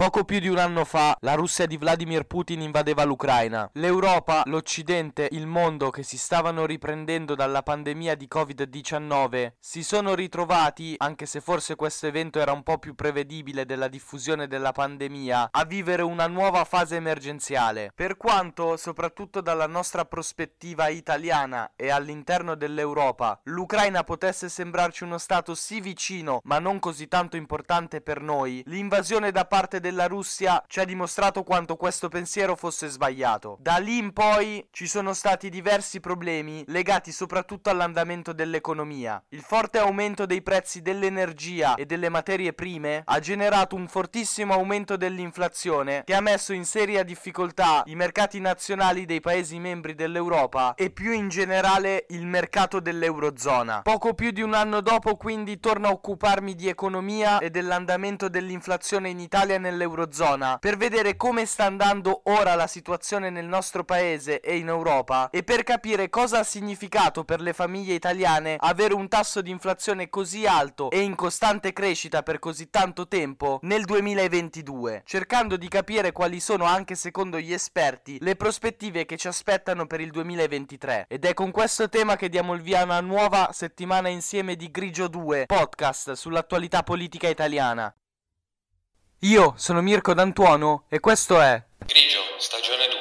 Poco più di un anno fa la Russia di Vladimir Putin invadeva l'Ucraina. L'Europa, l'Occidente, il mondo che si stavano riprendendo dalla pandemia di Covid-19 si sono ritrovati, anche se forse questo evento era un po' più prevedibile della diffusione della pandemia, a vivere una nuova fase emergenziale. Per quanto, soprattutto dalla nostra prospettiva italiana e all'interno dell'Europa, l'Ucraina potesse sembrarci uno stato sì vicino ma non così tanto importante per noi, l'invasione da parte del della Russia ci ha dimostrato quanto questo pensiero fosse sbagliato. Da lì in poi ci sono stati diversi problemi legati soprattutto all'andamento dell'economia. Il forte aumento dei prezzi dell'energia e delle materie prime ha generato un fortissimo aumento dell'inflazione che ha messo in seria difficoltà i mercati nazionali dei paesi membri dell'Europa e più in generale il mercato dell'Eurozona. Poco più di un anno dopo quindi torno a occuparmi di economia e dell'andamento dell'inflazione in Italia nel nell'Eurozona per vedere come sta andando ora la situazione nel nostro paese e in Europa e per capire cosa ha significato per le famiglie italiane avere un tasso di inflazione così alto e in costante crescita per così tanto tempo nel 2022, cercando di capire quali sono anche secondo gli esperti le prospettive che ci aspettano per il 2023. Ed è con questo tema che diamo il via a una nuova settimana insieme di Grigio 2, podcast sull'attualità politica italiana. Io sono Mirko D'Antuono e questo è Grigio, stagione 2.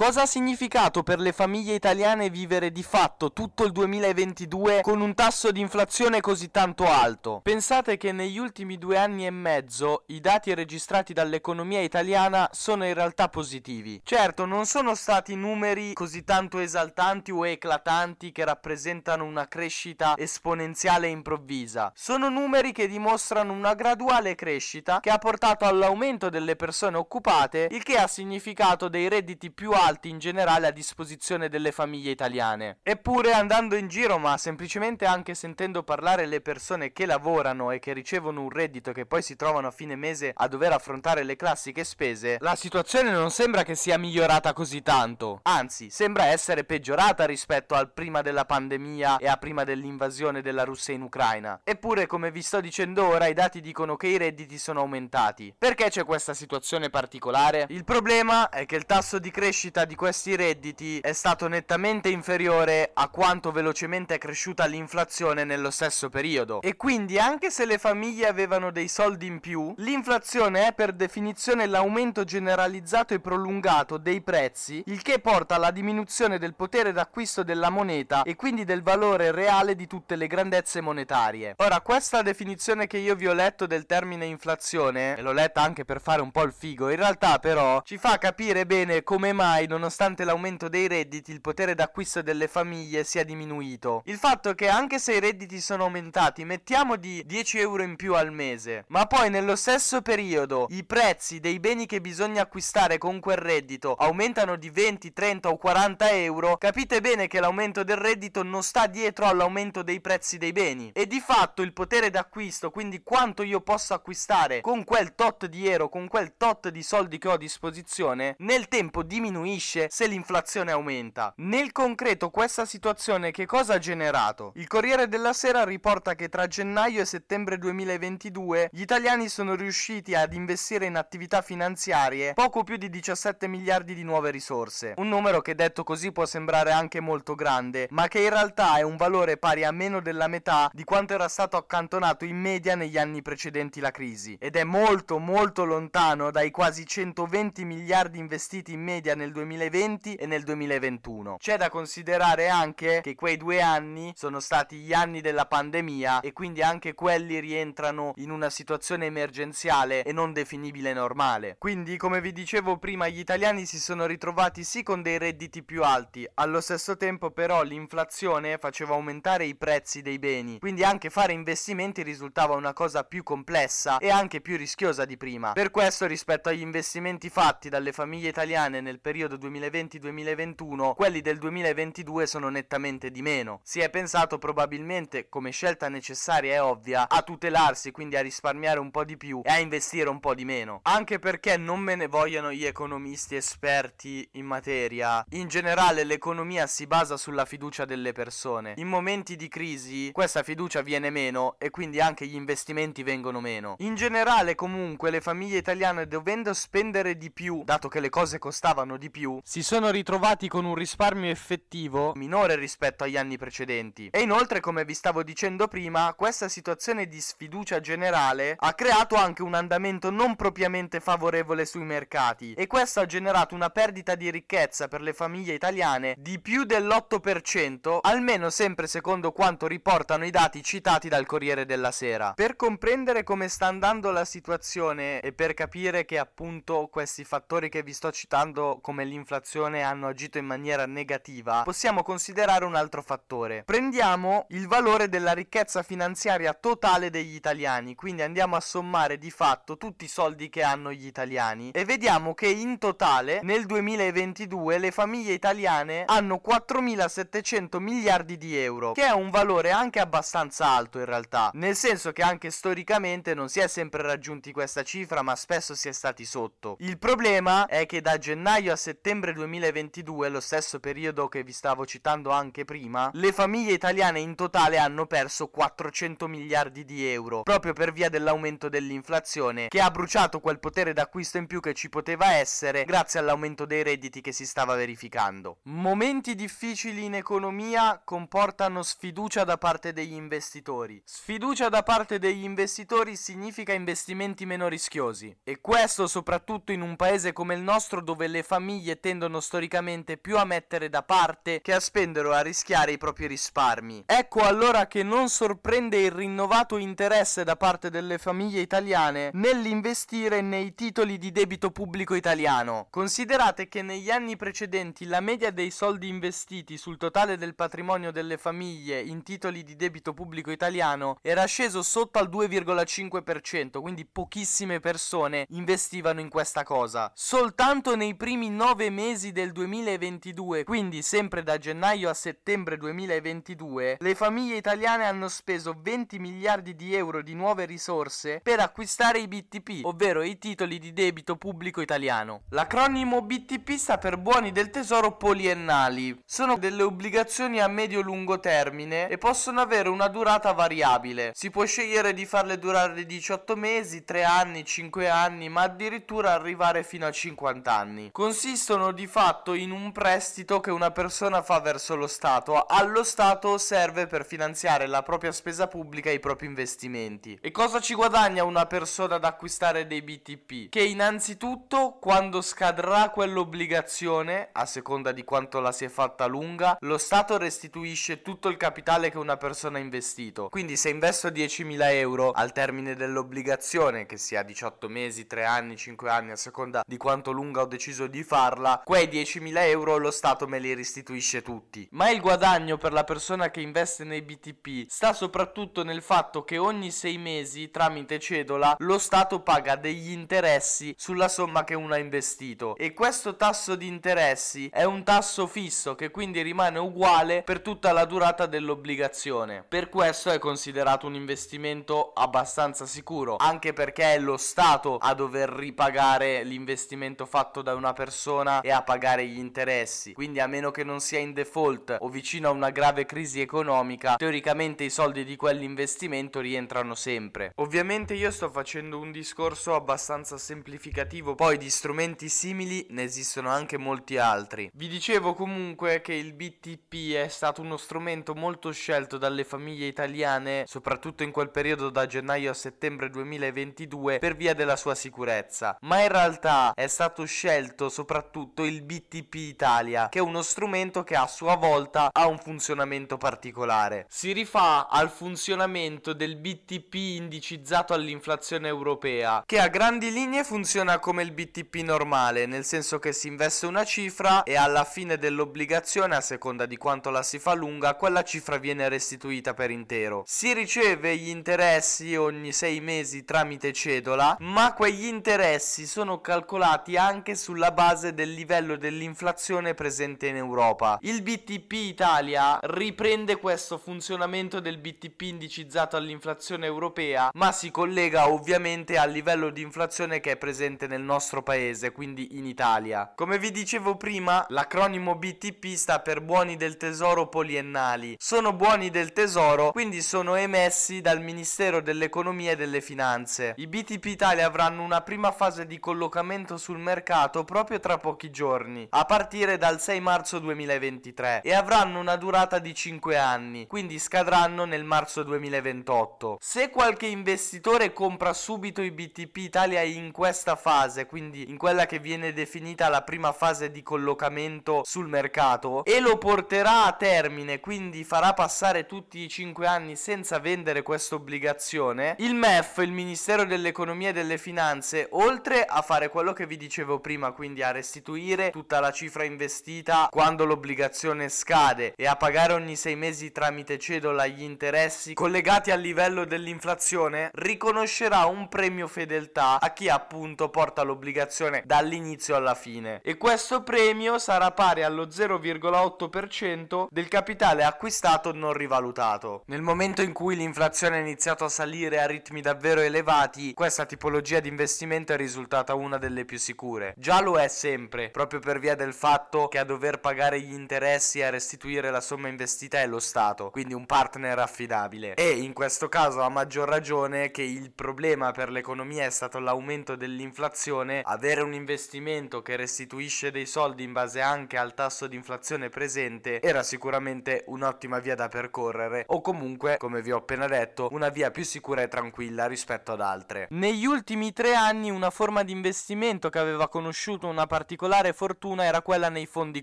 Cosa ha significato per le famiglie italiane vivere di fatto tutto il 2022 con un tasso di inflazione così tanto alto? Pensate che negli ultimi due anni e mezzo i dati registrati dall'economia italiana sono in realtà positivi. Certo, non sono stati numeri così tanto esaltanti o eclatanti che rappresentano una crescita esponenziale e improvvisa. Sono numeri che dimostrano una graduale crescita che ha portato all'aumento delle persone occupate, il che ha significato dei redditi più alti alti in generale a disposizione delle famiglie italiane. Eppure andando in giro, ma semplicemente anche sentendo parlare le persone che lavorano e che ricevono un reddito che poi si trovano a fine mese a dover affrontare le classiche spese, la situazione non sembra che sia migliorata così tanto. Anzi, sembra essere peggiorata rispetto al prima della pandemia e a prima dell'invasione della Russia in Ucraina. Eppure, come vi sto dicendo ora, i dati dicono che i redditi sono aumentati. Perché c'è questa situazione particolare? Il problema è che il tasso di crescita crescita di questi redditi è stato nettamente inferiore a quanto velocemente è cresciuta l'inflazione nello stesso periodo. E quindi anche se le famiglie avevano dei soldi in più, l'inflazione è per definizione l'aumento generalizzato e prolungato dei prezzi, il che porta alla diminuzione del potere d'acquisto della moneta e quindi del valore reale di tutte le grandezze monetarie. Ora, questa definizione che io vi ho letto del termine inflazione, e l'ho letta anche per fare un po' il figo, in realtà però ci fa capire bene come mai nonostante l'aumento dei redditi, il potere d'acquisto delle famiglie sia diminuito. Il fatto che anche se i redditi sono aumentati, mettiamo di 10 euro in più al mese, ma poi nello stesso periodo i prezzi dei beni che bisogna acquistare con quel reddito aumentano di 20, 30 o 40 euro, capite bene che l'aumento del reddito non sta dietro all'aumento dei prezzi dei beni. E di fatto il potere d'acquisto, quindi quanto io posso acquistare con quel tot di euro, con quel tot di soldi che ho a disposizione, nel tempo diminuisce diminuisce se l'inflazione aumenta. Nel concreto questa situazione che cosa ha generato? Il Corriere della Sera riporta che tra gennaio e settembre 2022 gli italiani sono riusciti ad investire in attività finanziarie poco più di 17 miliardi di nuove risorse. Un numero che detto così può sembrare anche molto grande, ma che in realtà è un valore pari a meno della metà di quanto era stato accantonato in media negli anni precedenti la crisi. Ed è molto molto lontano dai quasi 120 miliardi investiti in media nel 2022 2020 e nel 2021. C'è da considerare anche che quei due anni sono stati gli anni della pandemia e quindi anche quelli rientrano in una situazione emergenziale e non definibile normale. Quindi, come vi dicevo prima, gli italiani si sono ritrovati sì con dei redditi più alti, allo stesso tempo però l'inflazione faceva aumentare i prezzi dei beni, quindi anche fare investimenti risultava una cosa più complessa e anche più rischiosa di prima. Per questo rispetto agli investimenti fatti dalle famiglie italiane nel periodo periodo 2020-2021, quelli del 2022 sono nettamente di meno. Si è pensato probabilmente, come scelta necessaria e ovvia, a tutelarsi, quindi a risparmiare un po' di più e a investire un po' di meno. Anche perché non me ne vogliono gli economisti esperti in materia. In generale l'economia si basa sulla fiducia delle persone. In momenti di crisi questa fiducia viene meno e quindi anche gli investimenti vengono meno. In generale comunque le famiglie italiane dovendo spendere di più, dato che le cose costavano di più, si sono ritrovati con un risparmio effettivo minore rispetto agli anni precedenti. E inoltre, come vi stavo dicendo prima, questa situazione di sfiducia generale ha creato anche un andamento non propriamente favorevole sui mercati e questo ha generato una perdita di ricchezza per le famiglie italiane di più dell'8%, almeno sempre secondo quanto riportano i dati citati dal Corriere della Sera. Per comprendere come sta andando la situazione e per capire che appunto questi fattori che vi sto citando come l'inflazione hanno agito in maniera negativa, possiamo considerare un altro fattore. Prendiamo il valore della ricchezza finanziaria totale degli italiani, quindi andiamo a sommare di fatto tutti i soldi che hanno gli italiani e vediamo che in totale nel 2022 le famiglie italiane hanno 4.700 miliardi di euro, che è un valore anche abbastanza alto in realtà, nel senso che anche storicamente non si è sempre raggiunti questa cifra, ma spesso si è stati sotto. Il problema è che da gennaio a settembre 2022, lo stesso periodo che vi stavo citando anche prima, le famiglie italiane in totale hanno perso 400 miliardi di euro, proprio per via dell'aumento dell'inflazione, che ha bruciato quel potere d'acquisto in più che ci poteva essere grazie all'aumento dei redditi che si stava verificando. Momenti difficili in economia comportano sfiducia da parte degli investitori. Sfiducia da parte degli investitori significa investimenti meno rischiosi e questo soprattutto in un paese come il nostro dove le famiglie tendono storicamente più a mettere da parte che a spendere o a rischiare i propri risparmi. Ecco allora che non sorprende il rinnovato interesse da parte delle famiglie italiane nell'investire nei titoli di debito pubblico italiano. Considerate che negli anni precedenti la media dei soldi investiti sul totale del patrimonio delle famiglie in titoli di debito pubblico italiano era sceso sotto al 2,5%, quindi pochissime persone investivano in questa cosa. Soltanto nei primi nove mesi del 2022, quindi sempre da gennaio a settembre 2022, le famiglie italiane hanno speso 20 miliardi di euro di nuove risorse per acquistare i BTP, ovvero i titoli di debito pubblico italiano. L'acronimo BTP sta per buoni del tesoro poliennali. Sono delle obbligazioni a medio-lungo termine e possono avere una durata variabile. Si può scegliere di farle durare 18 mesi, 3 anni, 5 anni, ma addirittura arrivare fino a 50 anni. Consistono di fatto in un prestito che una persona fa verso lo Stato. Allo Stato serve per finanziare la propria spesa pubblica e i propri investimenti. E cosa ci guadagna una persona ad acquistare dei BTP? Che innanzitutto quando scadrà quell'obbligazione, a seconda di quanto la si è fatta lunga, lo Stato restituisce tutto il capitale che una persona ha investito. Quindi se investo 10.000 euro al termine dell'obbligazione, che sia 18 mesi, 3 anni, 5 anni, a seconda di quanto lunga ho deciso di farla, quei 10.000 euro lo Stato me li restituisce tutti. Ma il guadagno per la persona che investe nei BTP sta soprattutto nel fatto che ogni 6 mesi, tramite cedola, lo Stato paga degli interessi sulla somma che uno ha investito. E questo tasso di interessi è un tasso fisso che quindi rimane uguale per tutta la durata dell'obbligazione. Per questo è considerato un investimento abbastanza sicuro, anche perché è lo Stato a dover ripagare l'investimento fatto da una persona e a pagare gli interessi. Quindi a meno che non sia in default o vicino a una grave crisi economica, teoricamente i soldi di quell'investimento rientrano sempre. Ovviamente io sto facendo un discorso abbastanza semplificativo, poi di strumenti simili ne esistono anche molti altri. Vi dicevo comunque che il BTP è stato uno strumento molto scelto dalle famiglie italiane, soprattutto in quel periodo da gennaio a settembre 2022, per via della sua sicurezza. Ma in realtà è stato scelto soprattutto il BTP Italia, che è uno strumento che a sua volta ha un funzionamento particolare. Si rifà al funzionamento del BTP indicizzato all'inflazione europea, che a grandi linee funziona come il BTP normale, nel senso che si investe una cifra e alla fine dell'obbligazione, a seconda di quanto la si fa lunga, quella cifra viene restituita per intero. Si riceve gli interessi ogni sei mesi tramite cedola, ma quegli interessi sono calcolati anche sulla base del livello dell'inflazione presente in Europa. Il BTP Italia riprende questo funzionamento del BTP indicizzato all'inflazione europea, ma si collega ovviamente al livello di inflazione che è presente nel nostro paese, quindi in Italia. Come vi dicevo prima, l'acronimo BTP sta per buoni del tesoro poliennali. Sono buoni del tesoro, quindi sono emessi dal Ministero dell'Economia e delle Finanze. I BTP Italia avranno una prima fase di collocamento sul mercato proprio tra pochi giorni, a partire dal 6 marzo 2023 e avranno una durata di 5 anni, quindi scadranno nel marzo 2028. Se qualche investitore compra subito i BTP Italia in questa fase, quindi in quella che viene definita la prima fase di collocamento sul mercato e lo porterà a termine, quindi farà passare tutti i 5 anni senza vendere questa obbligazione, il MEF, il Ministero dell'Economia e delle Finanze, oltre a fare quello che vi dicevo prima, quindi a restituire tutta la cifra investita quando l'obbligazione scade e a pagare ogni 6 mesi tramite cedola gli interessi collegati al livello dell'inflazione, riconoscerà un premio fedeltà a chi appunto porta l'obbligazione dall'inizio alla fine. E questo premio sarà pari allo 0,8% del capitale acquistato non rivalutato. Nel momento in cui l'inflazione ha iniziato a salire a ritmi davvero elevati, questa tipologia di investimento è risultata una delle più sicure. Già lo è sempre, proprio per via del fatto che a dover pagare gli interessi e a restituire la somma investita è lo Stato, quindi un partner affidabile. E in questo caso a maggior ragione che il problema per l'economia è stato l'aumento dell'inflazione, avere un investimento che restituisce dei soldi in base anche al tasso di inflazione presente era sicuramente un'ottima via da percorrere o comunque, come vi ho appena detto, una via più sicura e tranquilla rispetto ad altre. Negli ultimi tre anni una forma di investimento che aveva conosciuto una particolare fortuna era quella nei fondi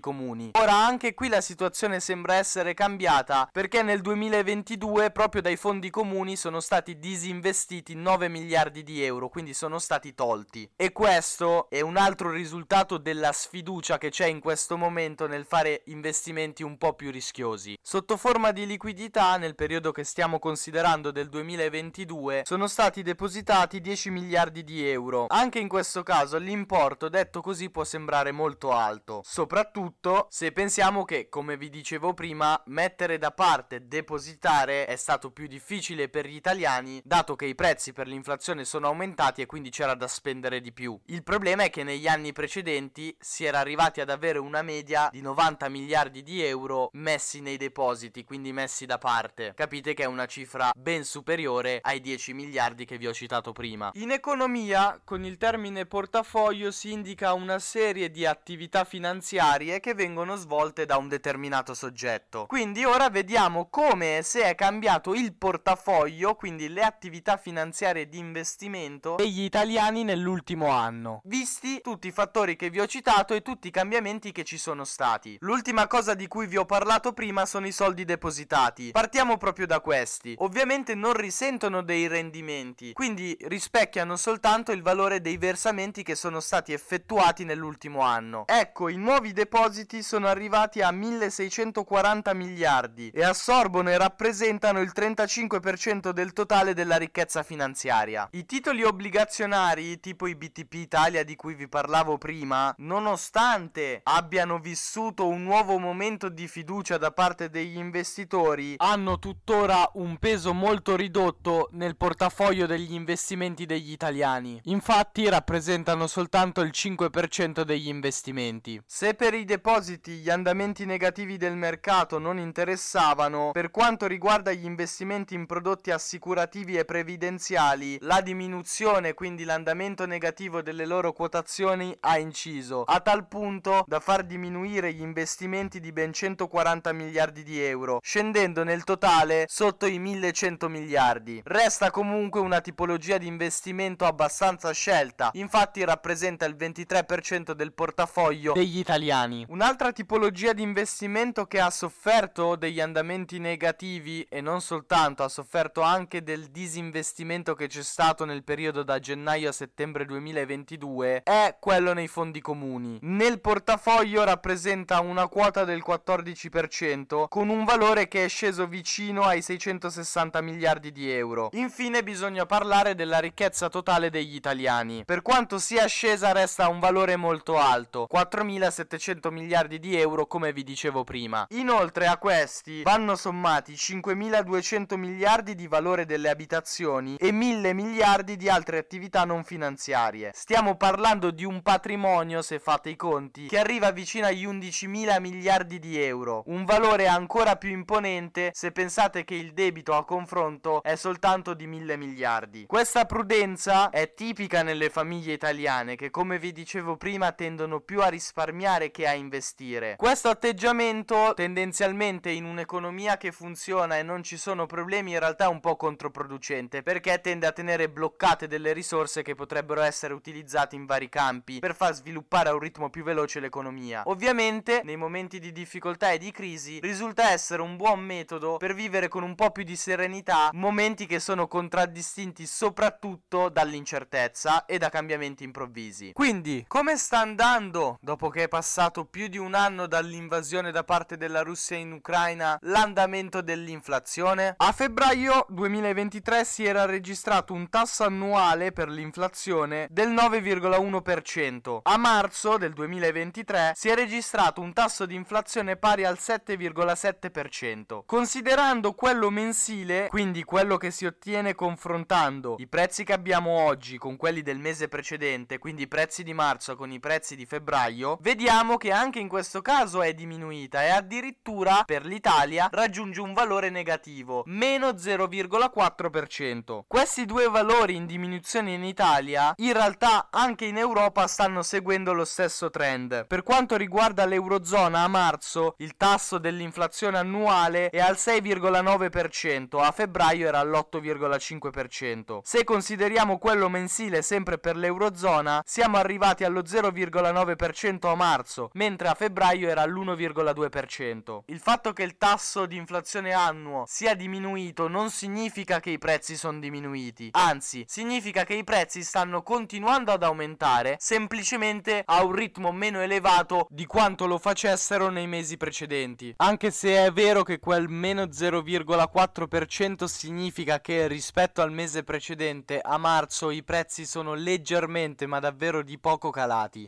comuni. Ora anche qui la situazione sembra essere cambiata perché nel 2022 proprio dai fondi comuni sono stati disinvestiti 9 miliardi di euro, quindi sono stati tolti. E questo è un altro risultato della sfiducia che c'è in questo momento nel fare investimenti un po' più rischiosi. Sotto forma di liquidità, nel periodo che stiamo considerando del 2022, sono stati depositati 10 miliardi di euro. Anche in questo caso l'importo detto così può sembrare molto alto, soprattutto se pensiamo che, come vi dicevo prima, mettere da parte, depositare è stato più difficile per gli italiani, dato che i prezzi per l'inflazione sono aumentati e quindi c'era da spendere di più. Il problema è che negli anni precedenti si era arrivati ad avere una media di 90 miliardi di euro messi nei depositi, quindi messi da parte. Capite che è una cifra ben superiore ai 10 miliardi che vi ho citato prima. In economia, con il termine portafoglio si indica una serie di attività finanziarie che vengono svolte da un determinato soggetto. Quindi ora vediamo come se è cambiato il portafoglio, quindi le attività finanziarie di investimento degli italiani nell'ultimo anno, visti tutti i fattori che vi ho citato e tutti i cambiamenti che ci sono stati. L'ultima cosa di cui vi ho parlato prima sono i soldi depositati. Partiamo proprio da questi. Ovviamente non risentono dei rendimenti, quindi rispecchiano soltanto il valore dei versamenti che sono stati effettuati nell'ultimo anno. Ecco, i nuovi depositi sono arrivati a 1640 miliardi e assorbono e rappresentano il 35% del totale della ricchezza finanziaria. I titoli obbligazionari, tipo i BTP Italia di cui vi parlavo prima, nonostante abbiano vissuto un nuovo momento di fiducia da parte degli investitori, hanno tuttora un peso molto ridotto nel portafoglio degli investimenti degli italiani. Infatti rappresentano soltanto il 5% degli investimenti. Se per i depositi gli andamenti negativi del mercato non interessavano, per quanto riguarda gli investimenti in prodotti assicurativi e previdenziali, la diminuzione, quindi l'andamento negativo delle loro quotazioni ha inciso, a tal punto da far diminuire gli investimenti di ben 140 miliardi di euro, scendendo nel totale sotto i 1100 miliardi. Resta comunque una tipologia di investimento abbastanza scelta, infatti rappresenta il 23% del portafoglio degli italiani. Un'altra tipologia di investimento che ha sofferto degli andamenti negativi e non soltanto, ha sofferto anche del disinvestimento che c'è stato nel periodo da gennaio a settembre 2022 è quello nei fondi comuni. Nel portafoglio rappresenta una quota del 14% con un valore che è sceso vicino ai 660 miliardi di euro. Infine bisogna parlare della ricchezza totale degli italiani. Per quanto sia scesa resta un valore molto molto alto, 4.700 miliardi di euro come vi dicevo prima. Inoltre a questi vanno sommati 5.200 miliardi di valore delle abitazioni e 1.000 miliardi di altre attività non finanziarie. Stiamo parlando di un patrimonio, se fate i conti, che arriva vicino agli 11.000 miliardi di euro, un valore ancora più imponente se pensate che il debito a confronto è soltanto di 1.000 miliardi. Questa prudenza è tipica nelle famiglie italiane che come vi dicevo prima tendono più a risparmiare che a investire. Questo atteggiamento tendenzialmente in un'economia che funziona e non ci sono problemi in realtà è un po' controproducente perché tende a tenere bloccate delle risorse che potrebbero essere utilizzate in vari campi per far sviluppare a un ritmo più veloce l'economia. Ovviamente nei momenti di difficoltà e di crisi risulta essere un buon metodo per vivere con un po' più di serenità momenti che sono contraddistinti soprattutto dall'incertezza e da cambiamenti improvvisi. Quindi, come sta andando dopo che è passato più di un anno dall'invasione da parte della Russia in Ucraina l'andamento dell'inflazione? A febbraio 2023 si era registrato un tasso annuale per l'inflazione del 9,1%. A marzo del 2023 si è registrato un tasso di inflazione pari al 7,7%. Considerando quello mensile, quindi quello che si ottiene confrontando i prezzi che abbiamo oggi con quelli del mese precedente, quindi i prezzi di marzo con i prezzi di febbraio, vediamo che anche in questo caso è diminuita e addirittura per l'Italia raggiunge un valore negativo, meno 0,4%. Questi due valori in diminuzione in Italia, in realtà anche in Europa stanno seguendo lo stesso trend. Per quanto riguarda l'Eurozona a marzo, il tasso dell'inflazione annuale è al 6,9%, a febbraio era all'8,5%. Se consideriamo quello mensile sempre per l'Eurozona, siamo arrivati allo 0,9% a marzo, mentre a febbraio era all'1,2%. Il fatto che il tasso di inflazione annuo sia diminuito non significa che i prezzi sono diminuiti, anzi, significa che i prezzi stanno continuando ad aumentare semplicemente a un ritmo meno elevato di quanto lo facessero nei mesi precedenti. Anche se è vero che quel meno 0,4% significa che rispetto al mese precedente a marzo i prezzi sono leggermente ma davvero di poco calati.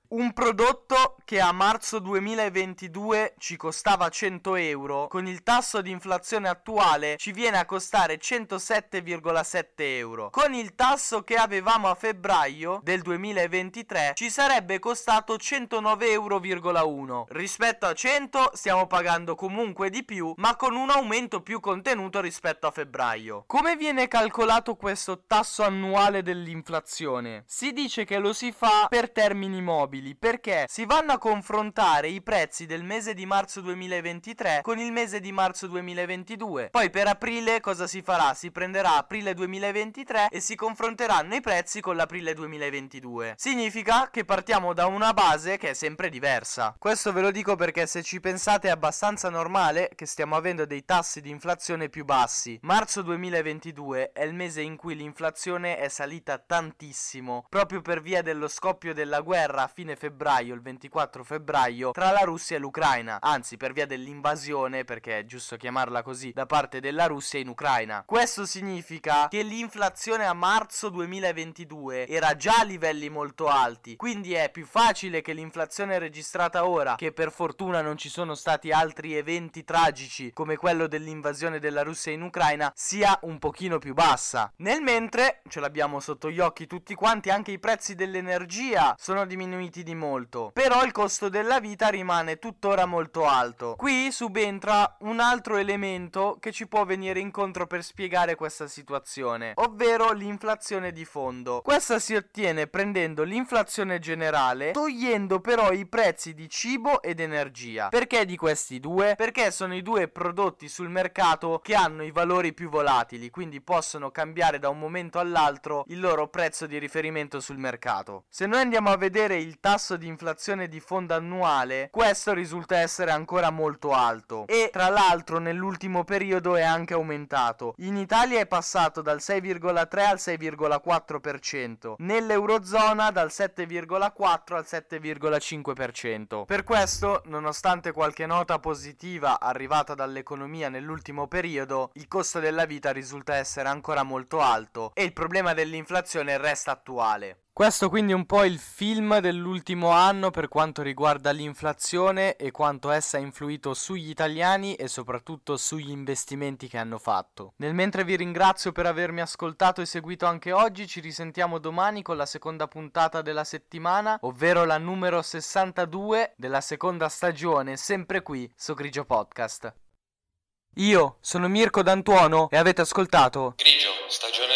Un prodotto che a marzo 2022 ci costava 100 euro, con il tasso di inflazione attuale ci viene a costare 107,7 euro. Con il tasso che avevamo a febbraio del 2023 ci sarebbe costato 109,1 euro. Rispetto a 100 stiamo pagando comunque di più, ma con un aumento più contenuto rispetto a febbraio. Come viene calcolato questo tasso annuale dell'inflazione? Si dice che lo si fa per termini mobili perché si vanno a confrontare i prezzi del mese di marzo 2023 con il mese di marzo 2022. Poi per aprile cosa si farà? Si prenderà aprile 2023 e si confronteranno i prezzi con l'aprile 2022. Significa che partiamo da una base che è sempre diversa. Questo ve lo dico perché se ci pensate è abbastanza normale che stiamo avendo dei tassi di inflazione più bassi. Marzo 2022 è il mese in cui l'inflazione è salita tantissimo proprio per via dello scoppio della guerra a fine fine febbraio, il 24 febbraio, tra la Russia e l'Ucraina, anzi per via dell'invasione, perché è giusto chiamarla così, da parte della Russia in Ucraina. Questo significa che l'inflazione a marzo 2022 era già a livelli molto alti, quindi è più facile che l'inflazione registrata ora, che per fortuna non ci sono stati altri eventi tragici come quello dell'invasione della Russia in Ucraina, sia un pochino più bassa. Nel mentre, ce l'abbiamo sotto gli occhi tutti quanti, anche i prezzi dell'energia sono diminuiti diminuiti di molto, però il costo della vita rimane tuttora molto alto. Qui subentra un altro elemento che ci può venire incontro per spiegare questa situazione, ovvero l'inflazione di fondo. Questa si ottiene prendendo l'inflazione generale, togliendo però i prezzi di cibo ed energia. Perché di questi due? Perché sono i due prodotti sul mercato che hanno i valori più volatili, quindi possono cambiare da un momento all'altro il loro prezzo di riferimento sul mercato. Se noi andiamo a vedere il tasso di inflazione di fondo annuale, questo risulta essere ancora molto alto e tra l'altro nell'ultimo periodo è anche aumentato. In Italia è passato dal 6,3 al 6,4%, nell'Eurozona dal 7,4 al 7,5%. Per questo, nonostante qualche nota positiva arrivata dall'economia nell'ultimo periodo, il costo della vita risulta essere ancora molto alto e il problema dell'inflazione resta attuale. Questo quindi è un po' il film dell'ultimo anno per quanto riguarda l'inflazione e quanto essa ha influito sugli italiani e soprattutto sugli investimenti che hanno fatto. Nel mentre vi ringrazio per avermi ascoltato e seguito anche oggi, ci risentiamo domani con la seconda puntata della settimana, ovvero la numero 62 della seconda stagione, sempre qui su Grigio Podcast. Io sono Mirko D'Antuono e avete ascoltato Grigio, stagione